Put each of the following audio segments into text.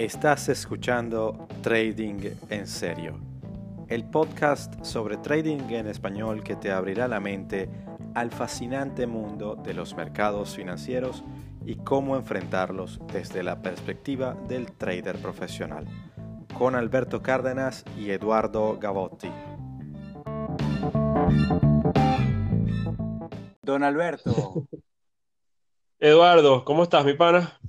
Estás escuchando Trading en Serio, el podcast sobre trading en español que te abrirá la mente al fascinante mundo de los mercados financieros y cómo enfrentarlos desde la perspectiva del trader profesional, con Alberto Cárdenas y Eduardo Gavotti. Don Alberto. Eduardo, ¿cómo estás, mi pana?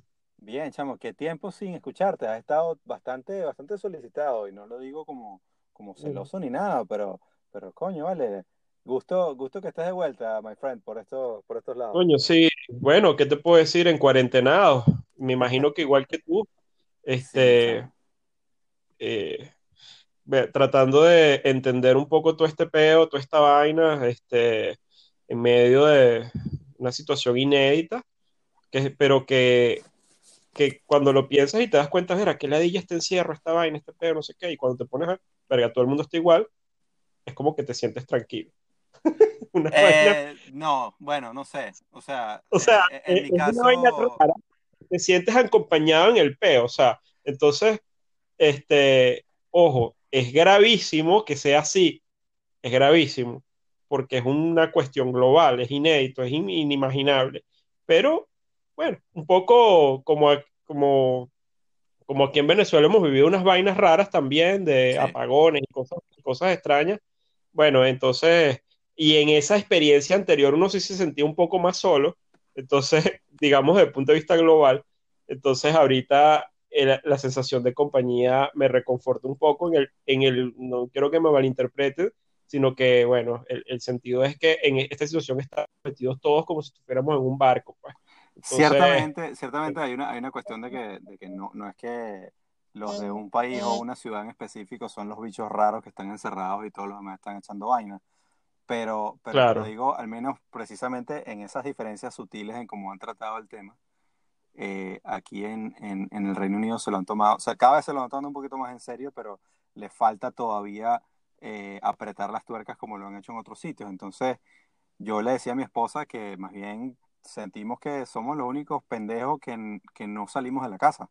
Bien, chamo, qué tiempo sin escucharte. Has estado bastante, bastante solicitado y no lo digo como, como celoso ni nada, pero, pero coño, vale. Gusto, gusto que estés de vuelta, my friend, por estos, por estos lados. Coño, sí. Bueno, ¿qué te puedo decir? En cuarentenado. Me imagino que igual que tú, este, eh, tratando de entender un poco todo este peo, toda esta vaina, este, en medio de una situación inédita, que, pero que que cuando lo piensas y te das cuenta, mira, que ladilla este encierro, esta vaina, este pedo, no sé qué, y cuando te pones a, verga, todo el mundo está igual, es como que te sientes tranquilo. eh, no, bueno, no sé, o sea, o sea eh, en, mi caso... te sientes acompañado en el peo, o sea, entonces, este, ojo, es gravísimo que sea así, es gravísimo, porque es una cuestión global, es inédito, es inimaginable, pero bueno, un poco como, como, como aquí en Venezuela hemos vivido unas vainas raras también de apagones y cosas, cosas extrañas. Bueno, entonces, y en esa experiencia anterior uno sí se sentía un poco más solo, entonces, digamos, desde el punto de vista global, entonces ahorita la sensación de compañía me reconforta un poco en el, en el, no quiero que me malinterpreten, sino que, bueno, el, el sentido es que en esta situación estamos metidos todos como si estuviéramos en un barco, pues ciertamente, ciertamente hay una, hay una cuestión de que, de que no, no es que los de un país o una ciudad en específico son los bichos raros que están encerrados y todos los demás están echando vaina. Pero, pero digo, al menos precisamente en esas diferencias sutiles en cómo han tratado el tema, eh, aquí en, en, en, el Reino Unido se lo han tomado, o sea, cada vez se lo han tomado un poquito más en serio, pero le falta todavía eh, apretar las tuercas como lo han hecho en otros sitios. Entonces, yo le decía a mi esposa que más bien sentimos que somos los únicos pendejos que, que no salimos de la casa,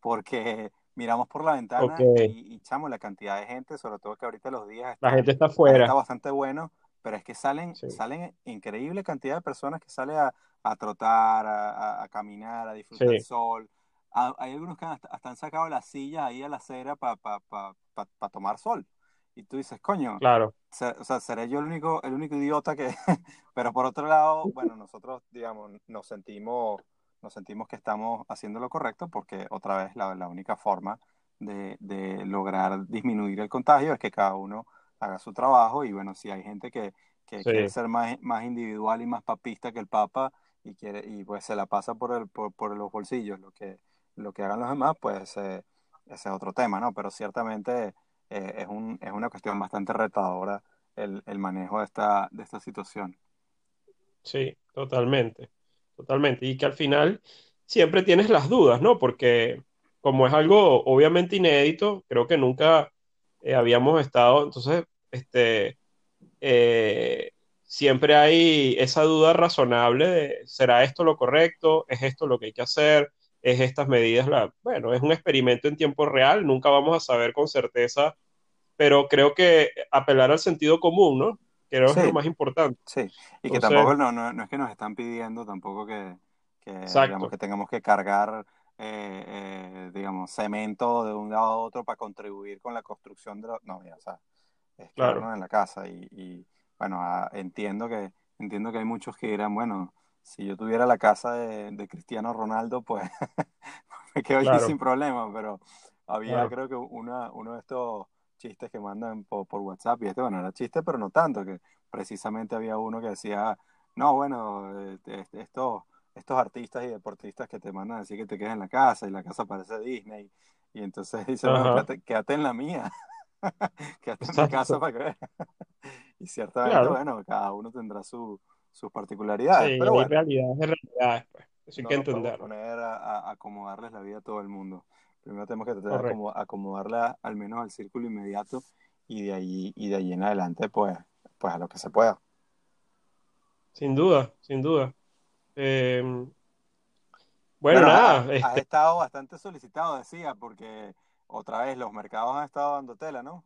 porque miramos por la ventana y, echamos la cantidad de gente, sobre todo que ahorita los días la gente está afuera. Está bastante bueno, pero es que salen, salen increíble cantidad de personas que salen a, a trotar, a, a, caminar, a disfrutar del sol. hay algunos que hasta, han sacado las sillas ahí a la acera para pa, pa, tomar sol. Y tú dices, coño, claro. o sea, seré yo el único, el único idiota que... Pero por otro lado, bueno, nosotros, digamos, nos sentimos, nos sentimos que estamos haciendo lo correcto porque otra vez la, la única forma de, de, lograr disminuir el contagio es que cada uno haga su trabajo y bueno, si hay gente que, que quiere ser más, más individual y más papista que el Papa y quiere y pues se la pasa por, el, por, por los bolsillos, lo que, lo que hagan los demás, pues eh, ese es otro tema, ¿no? Pero ciertamente eh, es, un, es una cuestión bastante retadora el, el manejo de esta, de esta situación. Sí, totalmente, totalmente. Y que al final siempre tienes las dudas, ¿no? Porque como es algo obviamente inédito, creo que nunca eh, habíamos estado, entonces, este, eh, siempre hay esa duda razonable de, ¿será esto lo correcto? ¿Es esto lo que hay que hacer? Es estas medidas, la, bueno, es un experimento en tiempo real, nunca vamos a saber con certeza, pero creo que apelar al sentido común, ¿no? Creo que es lo más importante. Sí, y que tampoco no, no, no, es que nos están pidiendo tampoco que, que, digamos, que tengamos que cargar, eh, eh, digamos, cemento de un lado a otro para contribuir con la construcción de los... No, ya, o sea, es claro. en la casa y, y bueno, ah, entiendo que entiendo que hay muchos que dirán, bueno, si yo tuviera la casa de, Cristiano Ronaldo, pues me quedo sin problema, pero había creo que una, uno de estos chistes que mandan por, WhatsApp, y este, bueno, era chiste, pero no tanto, que precisamente había uno que decía, no, bueno, este, estos, estos artistas y deportistas que te mandan así que te quedes en la casa, y la casa parece Disney, y entonces dice, quédate, en la mía, quédate en mi casa para que veas. y ciertamente, bueno, cada uno tendrá su sus particularidades. Sí, pero bueno, realidades de realidades, pues. Eso hay que poner a, acomodarles la vida a todo el mundo. Primero tenemos que tratar de acomodarla al menos al círculo inmediato y de ahí, y de ahí en adelante, pues, pues a lo que se pueda. Sin duda, sin duda. Em, Bueno, nada. Ha, este estado bastante solicitado, decía, porque otra vez los mercados han estado dando tela, ¿no?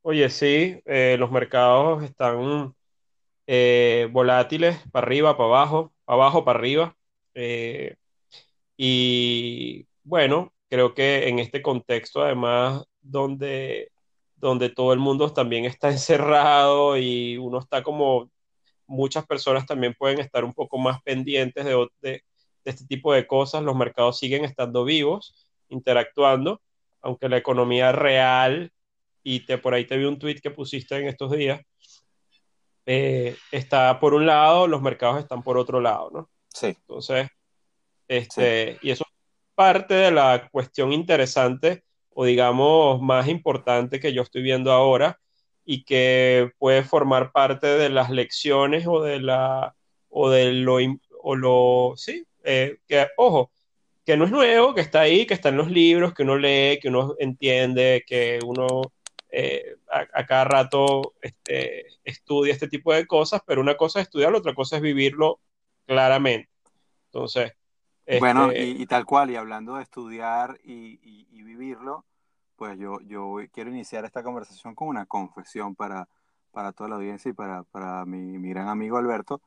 Oye, sí, eh, los mercados están eh, volátiles, para arriba, para abajo, abajo, para arriba. Eh, y bueno, creo que en este contexto, además, donde, donde todo el mundo también está encerrado y uno está como, muchas personas también pueden estar un poco más pendientes de, de, este tipo de cosas, los mercados siguen estando vivos, interactuando, aunque la economía real, y te, por ahí te vi un tweet que pusiste en estos días, eh, está por un lado, los mercados están por otro lado, ¿no? Sí. Entonces, este, y eso es parte de la cuestión interesante o digamos más importante que yo estoy viendo ahora y que puede formar parte de las lecciones o de la o de lo o lo sí eh, que ojo que no es nuevo que está ahí que está en los libros que uno lee que uno entiende que uno eh, a, cada rato este, estudia este tipo de cosas, pero una cosa es estudiarlo, otra cosa es vivirlo claramente. Entonces. Bueno, este, y, tal cual, y hablando de estudiar y, vivirlo, pues yo, yo quiero iniciar esta conversación con una confesión para, para toda la audiencia y para, para mi, mi, gran amigo Alberto,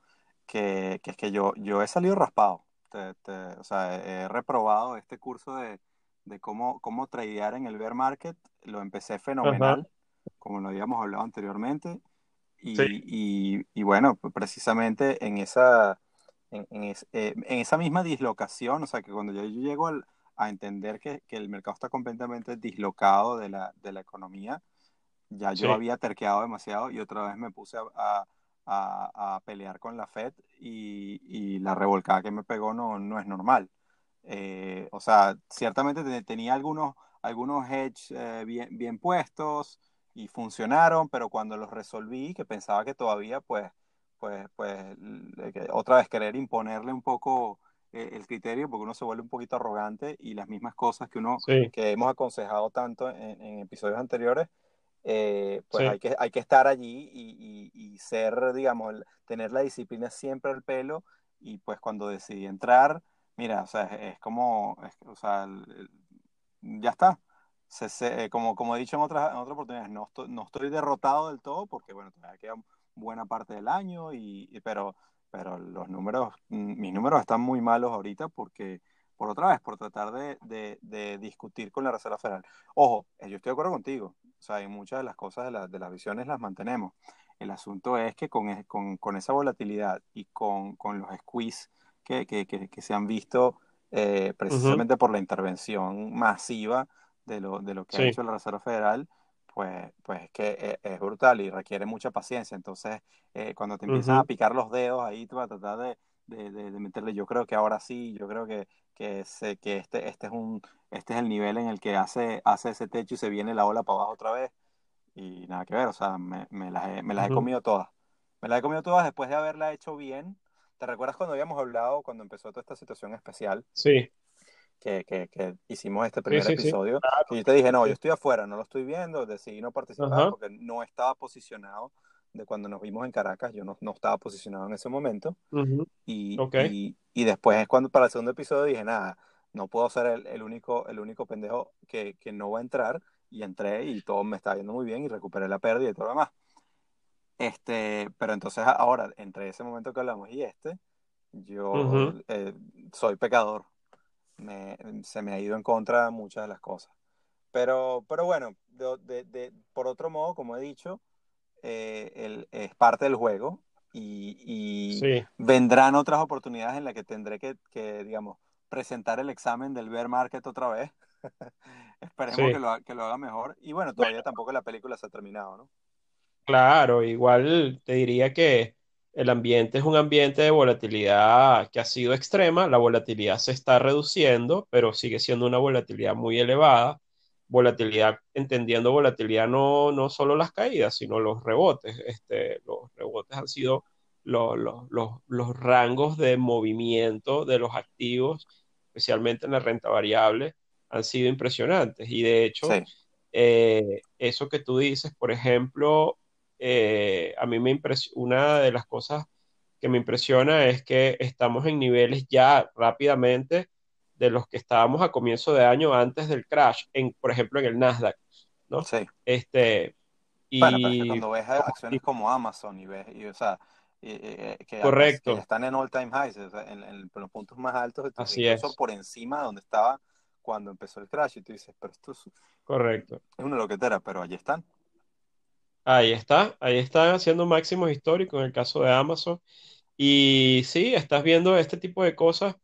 que, que, es que yo, yo he salido raspado. o sea, he reprobado este curso de, de cómo, cómo tradear en el bear market, lo empecé fenomenal, como lo habíamos hablado anteriormente. Y, y, bueno, pues precisamente en esa, en, en, eh, en, esa misma dislocación, o sea, que cuando yo, llego a entender que, que, el mercado está completamente dislocado de la, de la economía, ya yo había terqueado demasiado y otra vez me puse a, a, a pelear con la Fed y, y, la revolcada que me pegó no, no es normal. Eh, o sea, ciertamente tenía algunos, algunos hedge eh, bien, bien puestos y funcionaron, pero cuando los resolví, que pensaba que todavía, pues, pues, pues, otra vez querer imponerle un poco eh, el criterio, porque uno se vuelve un poquito arrogante y las mismas cosas que uno, que hemos aconsejado tanto en, episodios anteriores, pues hay, que, hay que estar allí y, y, y, ser, digamos, tener la disciplina siempre al pelo y pues cuando decidí entrar, Mira, o sea, es, como, o sea, ya está. Eh, como, como he dicho en otras, en otras oportunidades, no estoy, no estoy derrotado del todo porque, bueno, todavía queda buena parte del año, y, pero, pero los números, mm, mis números están muy malos ahorita porque, por otra vez, por tratar de, de, de discutir con la Reserva Federal. Ojo, eh, yo estoy de acuerdo contigo, o sea, hay muchas de las cosas de, la, de las visiones las mantenemos. El asunto es que con, con, con esa volatilidad y con, con los squeeze que, que, que, se han visto eh, precisamente por la intervención masiva de lo, de lo que ha hecho la Reserva Federal, pues, pues que e, es, brutal y requiere mucha paciencia. Entonces, eh, cuando te empiezan a picar los dedos ahí, tú vas a tratar de, de, de, meterle, yo creo que ahora sí, yo creo que, que, sé que este, este, es un, este es el nivel en el que hace, hace ese techo y se viene la ola para abajo otra vez. Y nada que ver, o sea, me, me las, he, me las he comido todas. Me las he comido todas después de haberla hecho bien ¿Te recuerdas cuando habíamos hablado, cuando empezó toda esta situación especial? Sí. Que, que, que hicimos este primer episodio. Y yo te dije, no, yo estoy afuera, no lo estoy viendo, decidí no participar porque no estaba posicionado de cuando nos vimos en Caracas, yo no, no estaba posicionado en ese momento. y, y, y, después es cuando para el segundo episodio dije, nada, no puedo ser el, el único, el único pendejo que, que, no va a entrar. Y entré y todo me estaba yendo muy bien y recuperé la pérdida y todo lo demás. Este, pero entonces ahora, entre ese momento que hablamos y este, yo eh, soy pecador. Me, se me ha ido en contra de muchas de las cosas. Pero, pero bueno, de, de, por otro modo, como he dicho, eh, el, es parte del juego y, y vendrán otras oportunidades en las que tendré que, que, digamos, presentar el examen del bear market otra vez. Esperemos que, lo, que lo haga mejor. Y bueno, todavía tampoco la película se ha terminado, ¿no? Claro, igual te diría que el ambiente es un ambiente de volatilidad que ha sido extrema, la volatilidad se está reduciendo, pero sigue siendo una volatilidad muy elevada. Volatilidad, entendiendo volatilidad no, no solo las caídas, sino los rebotes. Este, los rebotes han sido los, los, rangos de movimiento de los activos, especialmente en la renta variable, han sido impresionantes. Y de hecho, eh, eso que tú dices, por ejemplo, eh, a mí me impresionó, una de las cosas que me impresiona es que estamos en niveles ya rápidamente de los que estábamos a comienzo de año antes del crash, en, por ejemplo, en el Nasdaq, ¿no? Sí. Este, y, bueno, pero cuando ves acciones como Amazon y ves, y, o sea, que, correcto. están en all time highs, en, los puntos más altos, Así es. por encima de donde estaba cuando empezó el crash, y tú dices, pero esto es, correcto. es una loquetera, pero allí están. Ahí está, ahí están haciendo máximos históricos en el caso de Amazon. Y sí, estás viendo este tipo de cosas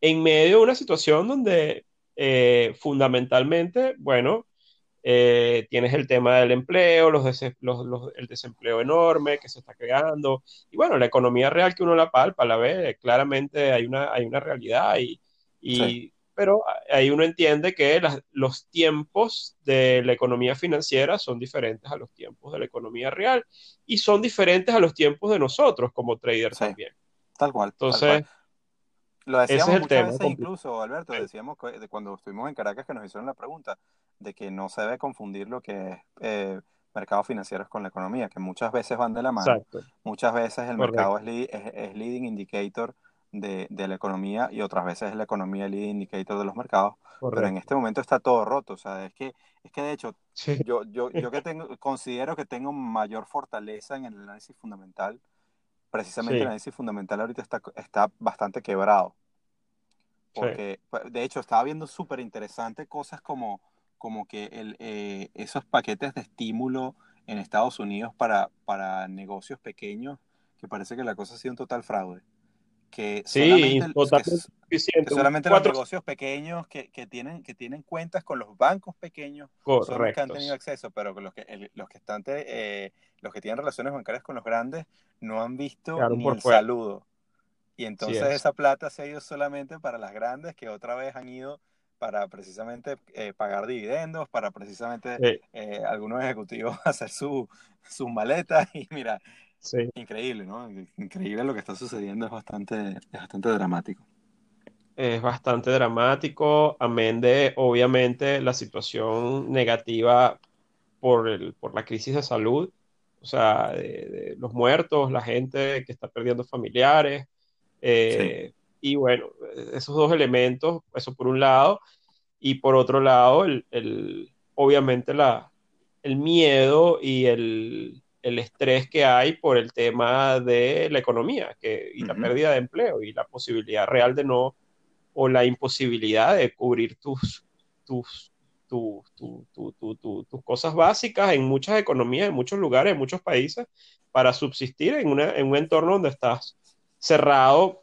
en medio de una situación donde eh, fundamentalmente, bueno, eh, tienes el tema del empleo, el desempleo enorme que se está creando, y bueno, la economía real que uno la palpa, la ve, claramente hay una, hay una realidad, y pero ahí uno entiende que los tiempos de la economía financiera son diferentes a los tiempos de la economía real, y son diferentes a los tiempos de nosotros como traders también. Tal cual. Entonces, lo decíamos muchas veces incluso, Alberto, decíamos cuando estuvimos en Caracas que nos hicieron la pregunta de que no se debe confundir lo que es eh, mercados financieros con la economía, que muchas veces van de la mano. Muchas veces el mercado es, es, leading indicator de, de, la economía y otras veces es la economía el leading indicator de los mercados. Pero en este momento está todo roto. O sea, es que, es que de hecho, yo, yo, yo que tengo, considero que tengo mayor fortaleza en el análisis fundamental precisamente el análisis fundamental ahorita está, está bastante quebrado. Porque, pues, de hecho, estaba viendo súper interesante cosas como, como que el, eh, esos paquetes de estímulo en Estados Unidos para, para negocios pequeños, que parece que la cosa ha sido un total fraude. Que sí, solamente, los negocios pequeños que, que, tienen, que tienen cuentas con los bancos pequeños son los que han tenido acceso, pero los que, los que están eh, los que tienen relaciones bancarias con los grandes no han visto ni el saludo. Y entonces esa plata se ha ido solamente para las grandes que otra vez han ido para precisamente eh, pagar dividendos, para precisamente eh, algunos ejecutivos hacer su, sus maletas. Y mira, increíble, ¿no? Increíble lo que está sucediendo, es bastante, es bastante dramático. Es bastante dramático, amén de obviamente la situación negativa por, el, por la crisis de salud o sea, de, los muertos, la gente que está perdiendo familiares. Eh, y bueno, esos dos elementos, eso por un lado, y por otro lado, el, el obviamente la, el miedo y el, el, estrés que hay por el tema de la economía que, y la pérdida de empleo y la posibilidad real de no, o la imposibilidad de cubrir tus, tus, tus cosas básicas en muchas economías, en muchos lugares, en muchos países, para subsistir en, un entorno donde estás cerrado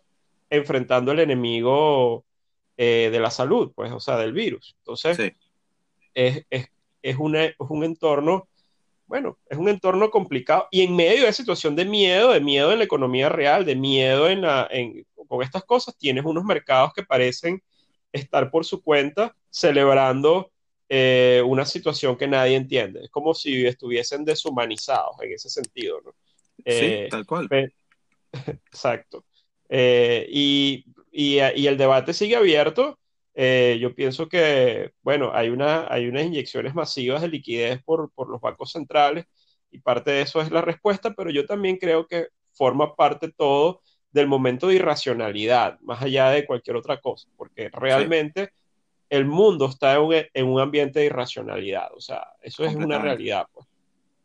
enfrentando el enemigo eh, de la salud, pues, o sea, del virus. Entonces, es, es, un entorno, bueno, es un entorno complicado y en medio de esa situación de miedo, de miedo en la economía real, de miedo en la, en, con estas cosas, tienes unos mercados que parecen estar por su cuenta celebrando eh, una situación que nadie entiende. Es como si estuviesen deshumanizados en ese sentido, ¿no? sí, eh, tal cual. Exacto. Eh, y, y, y, el debate sigue abierto. Yo pienso que, bueno, hay, una, hay unas inyecciones masivas de liquidez por, por los bancos centrales y parte de eso es la respuesta, pero yo también creo que forma parte todo del momento de irracionalidad, más allá de cualquier otra cosa, porque realmente el mundo está en un, ambiente de irracionalidad. O sea, eso es una realidad. Pues.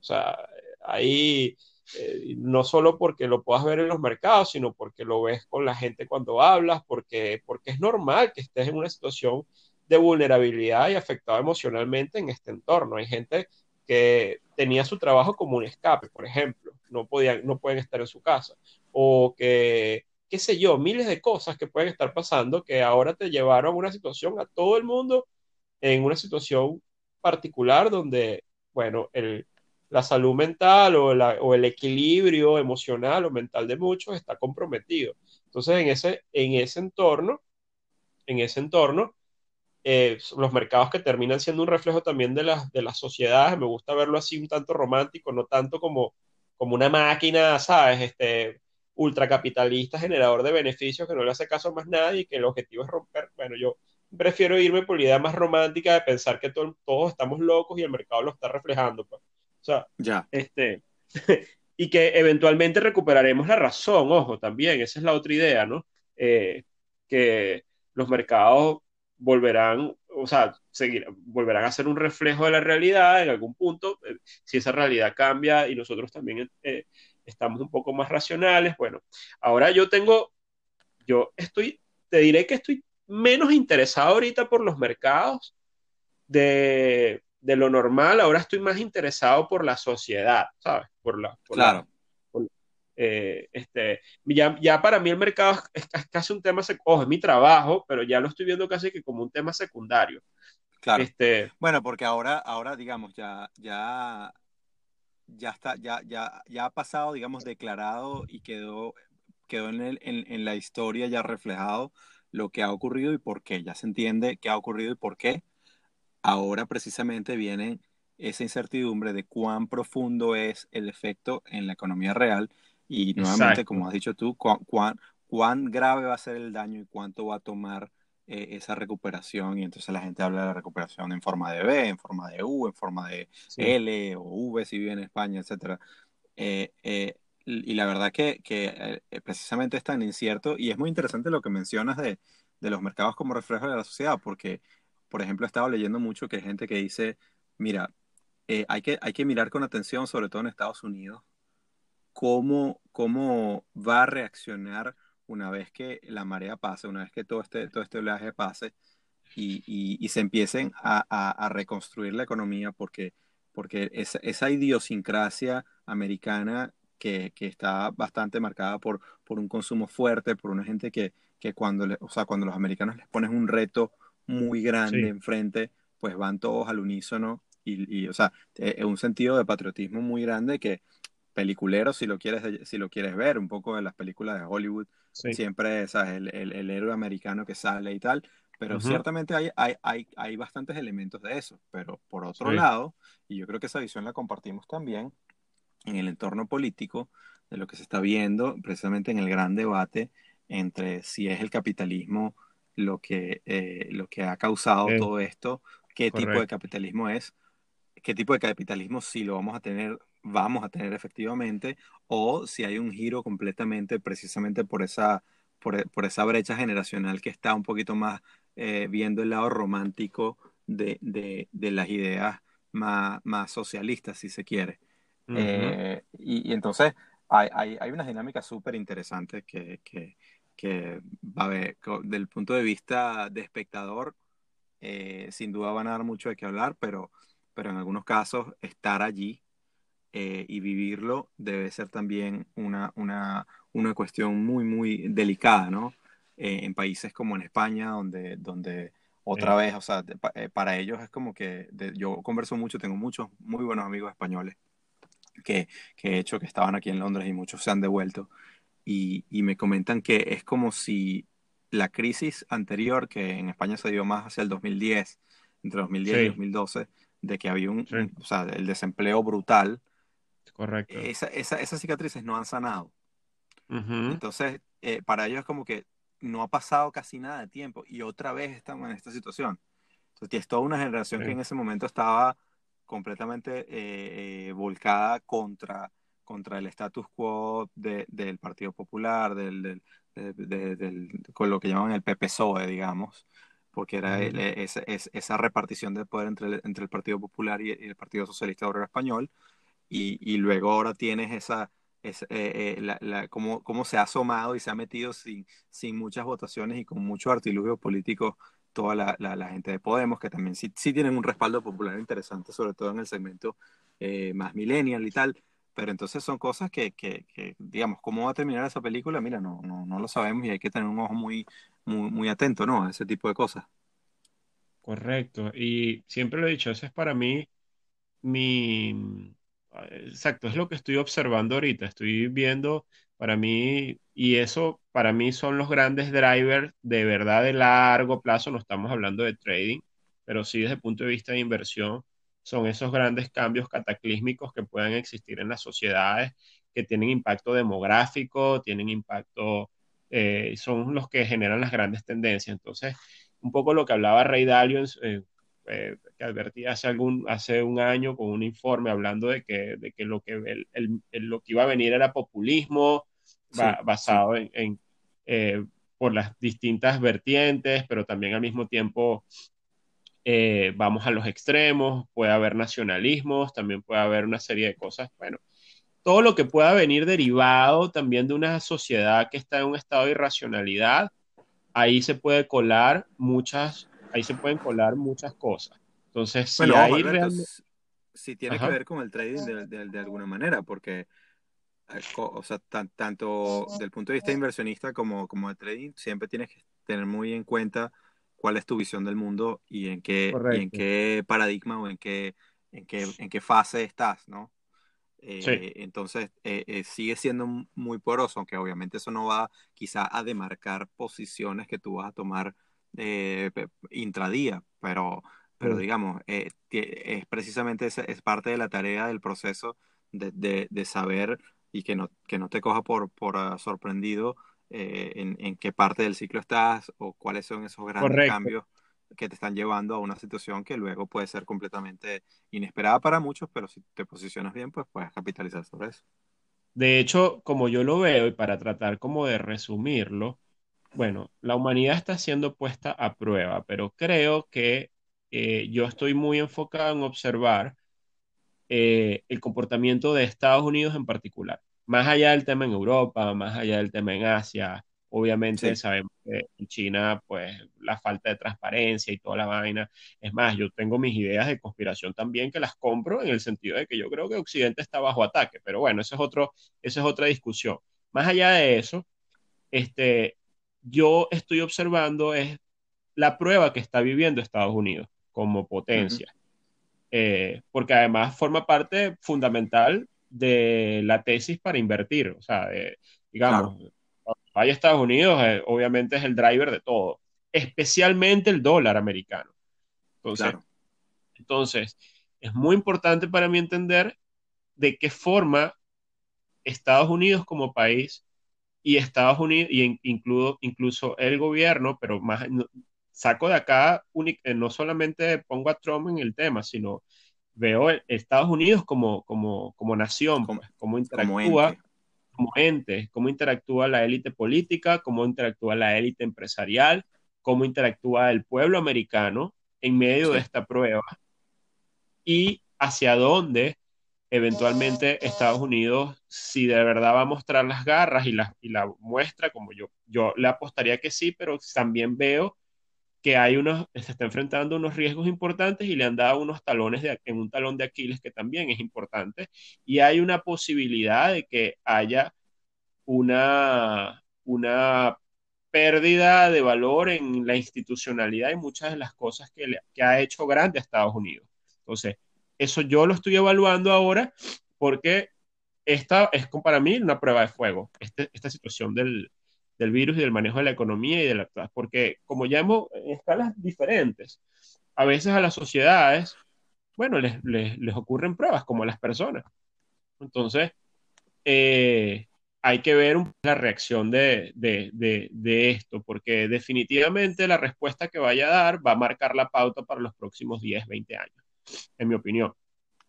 O sea, ahí eh, no solo porque lo puedas ver en los mercados, sino porque lo ves con la gente cuando hablas, porque, porque es normal que estés en una situación de vulnerabilidad y afectado emocionalmente en este entorno. Hay gente que tenía su trabajo como un escape, por ejemplo, no, podían, no pueden estar en su casa, o que qué sé yo, miles de cosas que pueden estar pasando que ahora te llevaron a una situación, a todo el mundo, en una situación particular donde, bueno, el, la salud mental o, o, el equilibrio emocional o mental de muchos está comprometido. Entonces, en ese, en ese entorno, en ese entorno, eh, los mercados que terminan siendo un reflejo también de las, de las sociedades, me gusta verlo así un tanto romántico, no tanto como, como una máquina, ¿sabes? Este, ultracapitalista, generador de beneficios, que no le hace caso a más nadie y que el objetivo es romper. Bueno, yo prefiero irme por la idea más romántica de pensar que todos estamos locos y el mercado lo está reflejando. Pues. O sea, ya. este, y que eventualmente recuperaremos la razón, ojo, también, esa es la otra idea, ¿no? Eh, que los mercados volverán, o sea, seguir, volverán a ser un reflejo de la realidad en algún punto, eh, si esa realidad cambia y nosotros también eh, estamos un poco más racionales, bueno, ahora yo tengo, yo estoy, te diré que estoy menos interesado ahorita por los mercados de, de lo normal, ahora estoy más interesado por la sociedad, ¿sabes? Por la, claro. Eh, este, ya, ya, para mí el mercado es, casi un tema, ojo, es mi trabajo, pero ya lo estoy viendo casi que como un tema secundario. Claro. Este, bueno, porque ahora, ahora digamos, ya, ya, ya está, ya, ya, ya ha pasado, digamos, declarado y quedó, quedó en, el, en, en la historia ya reflejado lo que ha ocurrido y por qué. Ya se entiende qué ha ocurrido y por qué. Ahora precisamente viene esa incertidumbre de cuán profundo es el efecto en la economía real y nuevamente, como has dicho tú, cuán, cuán, grave va a ser el daño y cuánto va a tomar eh, esa recuperación. Y entonces la gente habla de la recuperación en forma de B, en forma de U, en forma de L o V si vive en España, etc. Eh, eh, y la verdad que, que precisamente es tan incierto y es muy interesante lo que mencionas de, de los mercados como reflejo de la sociedad, porque, por ejemplo, he estado leyendo mucho que hay gente que dice, mira, hay, que, hay que mirar con atención, sobre todo en Estados Unidos, cómo, cómo va a reaccionar una vez que la marea pase, una vez que todo este, todo este oleaje pase y, y, se empiecen a, a, reconstruir la economía porque, porque esa, esa idiosincrasia americana que, que, está bastante marcada por, por un consumo fuerte, por una gente que, que cuando, o sea, cuando los americanos les ponen un reto muy grande enfrente, pues van todos al unísono y, y o sea, es un sentido de patriotismo muy grande que, peliculero si lo quieres si lo quieres ver un poco de las películas de Hollywood siempre es el, el, héroe americano que sale y tal pero ciertamente hay, hay, hay, hay, bastantes elementos de eso pero por otro lado y yo creo que esa visión la compartimos también en el entorno político de lo que se está viendo precisamente en el gran debate entre si es el capitalismo lo que, eh, lo que ha causado todo esto, qué tipo de capitalismo es, qué tipo de capitalismo si lo vamos a tener vamos a tener efectivamente, o si hay un giro completamente precisamente por esa, por, por esa brecha generacional que está un poquito más eh, viendo el lado romántico de, de, de las ideas más, más, socialistas, si se quiere. Eh, y, entonces hay, hay, hay unas dinámicas súper interesantes que, que, que, va a ver, del punto de vista de espectador, eh, sin duda van a dar mucho de qué hablar, pero, pero en algunos casos estar allí eh, y vivirlo debe ser también una, una, una cuestión muy, muy delicada, ¿no? Eh, en países como en España, donde, donde otra vez, o sea, eh, para ellos es como que yo converso mucho, tengo muchos muy buenos amigos españoles que, que, he hecho que estaban aquí en Londres y muchos se han devuelto y, y me comentan que es como si la crisis anterior, que en España se dio más hacia el 2010, entre 2010 y 2012, de que había un, o sea, el desempleo brutal, Correcto. Esa, esa, esas cicatrices no han sanado. Entonces, eh, para ellos es como que no ha pasado casi nada de tiempo y otra vez estamos en esta situación. Entonces, es toda una generación que en ese momento estaba completamente eh, eh, volcada contra, contra el status quo de, del Partido Popular, del, del, con lo que llaman el PPSOE, digamos, porque era esa repartición de poder entre el, entre el Partido Popular y, el Partido Socialista Obrero Español, y, y luego ahora tienes esa, esa eh, eh, la, la, cómo, cómo, se ha asomado y se ha metido sin, sin muchas votaciones y con mucho artilugio político toda la, la, gente de Podemos, que también sí, sí, tienen un respaldo popular interesante, sobre todo en el segmento eh, más millennial y tal. Pero entonces son cosas que, que, que, digamos, ¿cómo va a terminar esa película? Mira, no, no, no lo sabemos y hay que tener un ojo muy, muy, muy atento, ¿no? A ese tipo de cosas. Correcto. Y siempre lo he dicho, ese es para mí mi, Exacto, es lo que estoy observando ahorita. Estoy viendo para mí, y eso para mí son los grandes drivers de verdad de largo plazo. No estamos hablando de trading, pero sí desde el punto de vista de inversión, son esos grandes cambios cataclísmicos que puedan existir en las sociedades, que tienen impacto demográfico, tienen impacto, eh, son los que generan las grandes tendencias. Entonces, un poco lo que hablaba Ray Dalio eh, que advertí hace, algún, hace un año con un informe hablando de que, de que, lo, que el, lo que iba a venir era populismo basado en, eh, por las distintas vertientes, pero también al mismo tiempo eh, vamos a los extremos, puede haber nacionalismos, también puede haber una serie de cosas, bueno, todo lo que pueda venir derivado también de una sociedad que está en un estado de irracionalidad, ahí se puede colar muchas, ahí se pueden colar muchas cosas. Entonces, si hay realmente... Si tiene que ver con el trading de, de, alguna manera, porque eh, o sea, tanto del punto de vista inversionista como, como de trading, siempre tienes que tener muy en cuenta cuál es tu visión del mundo y en qué, en qué paradigma o en qué, en qué, en qué fase estás, ¿no? Eh, entonces, eh, eh, sigue siendo muy poroso, aunque obviamente eso no va quizá a demarcar posiciones que tú vas a tomar intradía, pero, pero digamos, es precisamente esa, es parte de la tarea del proceso de, de, de, saber y que no, que no te coja por, por ah, sorprendido en, en, qué parte del ciclo estás o cuáles son esos grandes cambios que te están llevando a una situación que luego puede ser completamente inesperada para muchos, pero si te posicionas bien, pues puedes capitalizar sobre eso. De hecho, como yo lo veo, y para tratar como de resumirlo, bueno, la humanidad está siendo puesta a prueba, pero creo que eh, yo estoy muy enfocado en observar eh, el comportamiento de Estados Unidos en particular, más allá del tema en Europa, más allá del tema en Asia, Obviamente sabemos que en China, pues la falta de transparencia y toda la vaina. Es más, yo tengo mis ideas de conspiración también que las compro en el sentido de que yo creo que Occidente está bajo ataque, pero bueno, eso es, otro, eso es otra discusión. Más allá de eso, este, yo estoy observando es la prueba que está viviendo Estados Unidos como potencia, eh, porque además forma parte fundamental de la tesis para invertir, o sea, digamos, vaya Estados Unidos, eh, obviamente es el driver de todo, especialmente el dólar americano. Entonces, entonces, es muy importante para mí entender de qué forma Estados Unidos como país y Estados Unidos, y incluso, incluso el gobierno, pero más saco de acá, eh, no solamente pongo a Trump en el tema, sino veo Estados Unidos como, como, como nación, como, pues, cómo interactúa como ente, cómo interactúa la élite política, cómo interactúa la élite empresarial, cómo interactúa el pueblo americano en medio de esta prueba y hacia dónde eventualmente Estados Unidos, si de verdad va a mostrar las garras y la, y la muestra, como yo, yo le apostaría que sí, pero también veo que hay unos, se está enfrentando unos riesgos importantes y le han dado unos talones en un talón de Aquiles que también es importante. Y hay una posibilidad de que haya una, una pérdida de valor en la institucionalidad y muchas de las cosas que, que ha hecho grande a Estados Unidos. Entonces, eso yo lo estoy evaluando ahora porque esta es para mí una prueba de fuego, este, esta situación del, del virus y del manejo de la economía y de la porque como ya hemos en escalas diferentes, a veces a las sociedades, bueno, les, ocurren pruebas como a las personas. Entonces, eh, hay que ver la reacción de, esto, porque definitivamente la respuesta que vaya a dar va a marcar la pauta para los próximos 10, 20 años, en mi opinión.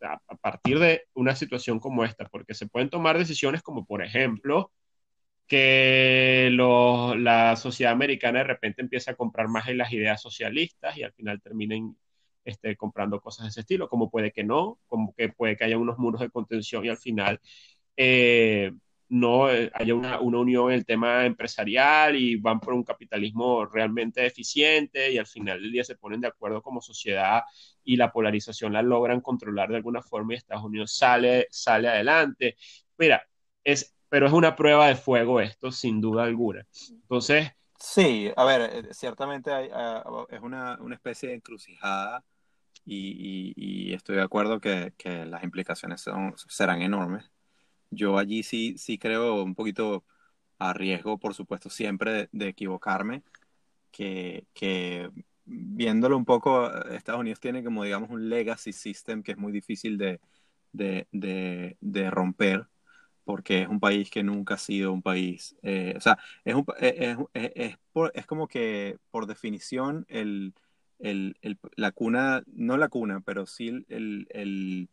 A partir de una situación como esta, porque se pueden tomar decisiones como, por ejemplo, que la sociedad americana de repente empieza a comprar más en las ideas socialistas y al final terminen este, comprando cosas de ese estilo, como puede que no, como que puede que haya unos muros de contención y al final eh, no eh, haya una, una, unión en el tema empresarial y van por un capitalismo realmente eficiente y al final del día se ponen de acuerdo como sociedad y la polarización la logran controlar de alguna forma y Estados Unidos sale, sale adelante. Mira, es pero es una prueba de fuego esto, sin duda alguna. Entonces... Sí, a ver, eh, ciertamente ah, es una, una, especie de encrucijada y, y, estoy de acuerdo que, que las implicaciones son, serán enormes. Yo allí sí, sí creo un poquito a riesgo, por supuesto, siempre de, equivocarme, que, que, viéndolo un poco, Estados Unidos tiene como, digamos, un legacy system que es muy difícil de, de, de, de romper porque es un país que nunca ha sido un país, eh, o sea, es, un, eh, es, es, es, como que por definición el, la cuna, no la cuna, pero sí el,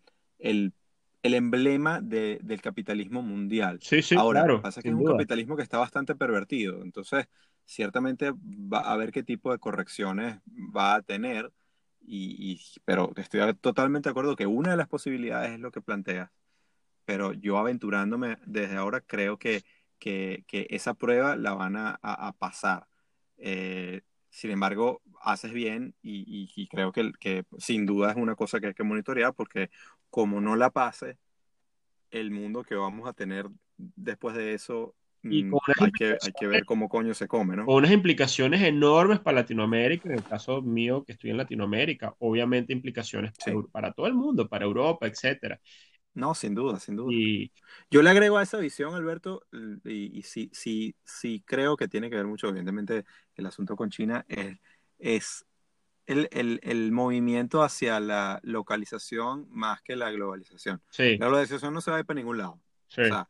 emblema del capitalismo mundial. Sí, sí, Ahora, claro. Lo que pasa es que es un capitalismo que está bastante pervertido. Entonces, ciertamente va a ver qué tipo de correcciones va a tener. Y, pero estoy totalmente de acuerdo que una de las posibilidades es lo que planteas. Pero yo aventurándome desde ahora creo que, que, esa prueba la van a, pasar. Eh, sin embargo, haces bien y, creo que, que, sin duda es una cosa que hay que monitorear porque como no la pase, el mundo que vamos a tener después de eso, mm, hay, que, hay que ver cómo coño se come, ¿no? Con unas implicaciones enormes para Latinoamérica, en el caso mío que estoy en Latinoamérica, obviamente implicaciones para, todo el mundo, para Europa, etcétera. No, sin duda, sin duda. Y... Yo le agrego a esa visión, Alberto, y, y sí, sí, sí creo que tiene que ver mucho, evidentemente, el asunto con China, es, es el, el, el, movimiento hacia la localización más que la globalización. La globalización no se va a ir para ningún lado. O sea,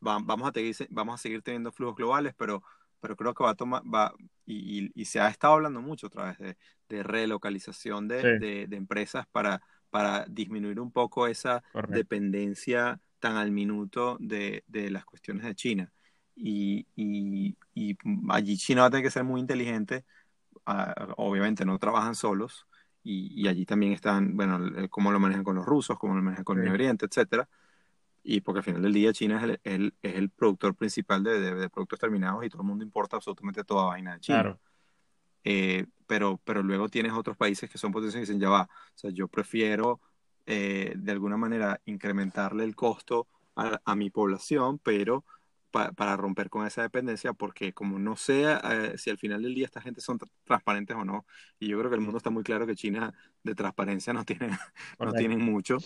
vamos, a seguir, vamos a seguir teniendo flujos globales, pero, pero creo que va a tomar, va, y, y, se ha estado hablando mucho a través de, de relocalización de, de, de empresas para para disminuir un poco esa dependencia tan al minuto de, de, las cuestiones de China. Y, y, y, allí China va a tener que ser muy inteligente. Ah, obviamente no trabajan solos. Y, allí también están, bueno, cómo lo manejan con los rusos, cómo lo manejan con el Oriente, etcétera. Y porque al final del día China es el, es el, productor principal de, de, productos terminados y todo el mundo importa absolutamente toda vaina de China. Claro. Eh, pero, pero luego tienes otros países que son potencias y dicen, ya va, o sea, yo prefiero eh, de alguna manera incrementarle el costo a, mi población, pero para romper con esa dependencia, porque como no sé eh, si al final del día esta gente son transparentes o no, y yo creo que el mundo está muy claro que China de transparencia no tiene, no tienen mucho,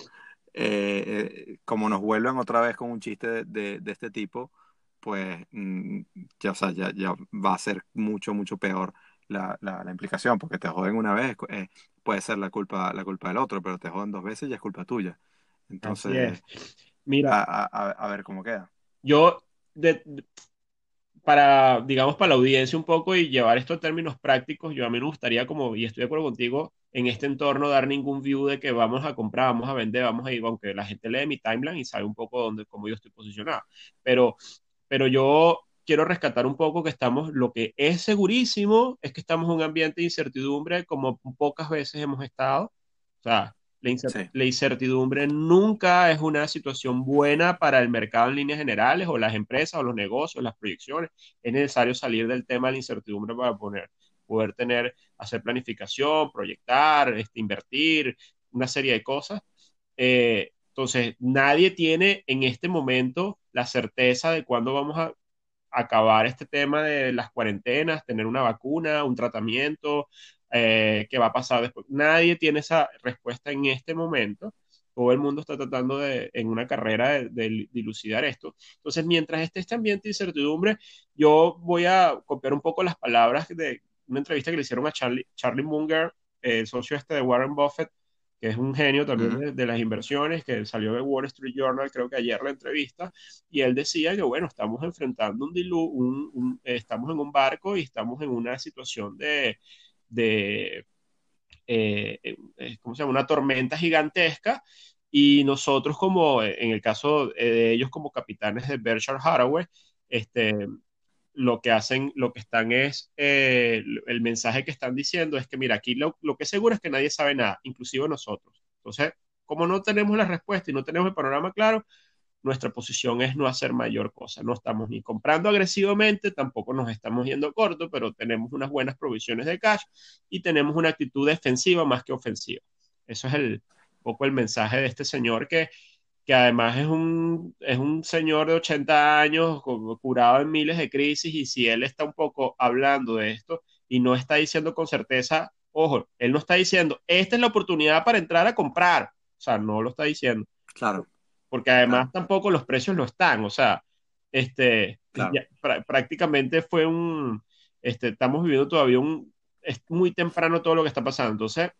como nos vuelvan otra vez con un chiste de, de, este tipo, pues mm, ya, o sea, ya, ya va a ser mucho, mucho peor la, la, implicación, porque te joden una vez, eh, puede ser la culpa, la culpa del otro, pero te joden dos veces y es culpa tuya. Entonces, mira, a, ver cómo queda. Yo, para, digamos, para la audiencia un poco y llevar esto a términos prácticos, yo a mí me gustaría, como, y estoy de acuerdo contigo, en este entorno dar ningún view de que vamos a comprar, vamos a vender, vamos a ir, aunque la gente lee mi timeline y sabe un poco dónde, cómo yo estoy posicionado. Pero, pero yo quiero rescatar un poco que estamos, lo que es segurísimo es que estamos en un ambiente de incertidumbre como pocas veces hemos estado. O sea, la, incertidumbre nunca es una situación buena para el mercado en líneas generales o las empresas o los negocios, las proyecciones. Es necesario salir del tema de la incertidumbre para poner, poder tener, hacer planificación, proyectar, este, invertir, una serie de cosas. Eh, entonces, nadie tiene en este momento la certeza de cuándo vamos a acabar este tema de las cuarentenas, tener una vacuna, un tratamiento, eh, qué va a pasar después. Nadie tiene esa respuesta en este momento. Todo el mundo está tratando de, en una carrera de, dilucidar esto. Entonces, mientras esté este ambiente de incertidumbre, yo voy a copiar un poco las palabras de una entrevista que le hicieron a Charlie, Charlie Munger, el socio este de Warren Buffett, que es un genio también de, las inversiones, que salió de Wall Street Journal, creo que ayer la entrevista, y él decía que, bueno, estamos enfrentando un diluvio, un, estamos en un barco y estamos en una situación de, de eh, eh, ¿cómo se llama? Una tormenta gigantesca, y nosotros como, en el caso de ellos como capitanes de Berkshire Hathaway, este, lo que hacen, lo que están es, eh, el mensaje que están diciendo es que, mira, aquí lo, que es seguro es que nadie sabe nada, inclusive nosotros. Entonces, como no tenemos la respuesta y no tenemos el panorama claro, nuestra posición es no hacer mayor cosa. No estamos ni comprando agresivamente, tampoco nos estamos yendo corto, pero tenemos unas buenas provisiones de cash y tenemos una actitud defensiva más que ofensiva. Eso es el poco el mensaje de este señor que que además es un, es un señor de 80 años curado en miles de crisis y si él está un poco hablando de esto y no está diciendo con certeza, ojo, él no está diciendo, esta es la oportunidad para entrar a comprar, o sea, no lo está diciendo. Claro. Porque además tampoco los precios lo están, o sea, este, prácticamente fue un, este, estamos viviendo todavía un, es muy temprano todo lo que está pasando, entonces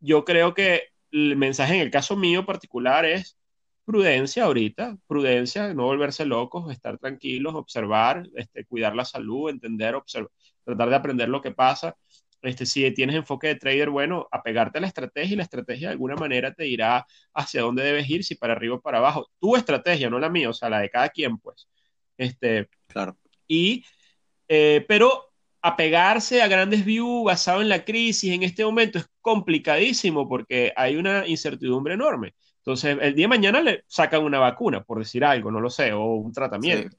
yo creo que el mensaje en el caso mío particular es, prudencia ahorita, prudencia, no volverse locos, estar tranquilos, observar, este, cuidar la salud, entender, observar, tratar de aprender lo que pasa. este, si tienes enfoque de trader, bueno, apegarte a la estrategia y la estrategia de alguna manera te dirá hacia dónde debes ir, si para arriba o para abajo. Tu estrategia, no la mía, o sea, la de cada quien, pues. Este, claro. Y, eh, pero apegarse a grandes views basado en la crisis en este momento es complicadísimo porque hay una incertidumbre enorme. Entonces, el día de mañana le sacan una vacuna, por decir algo, no lo sé, o un tratamiento.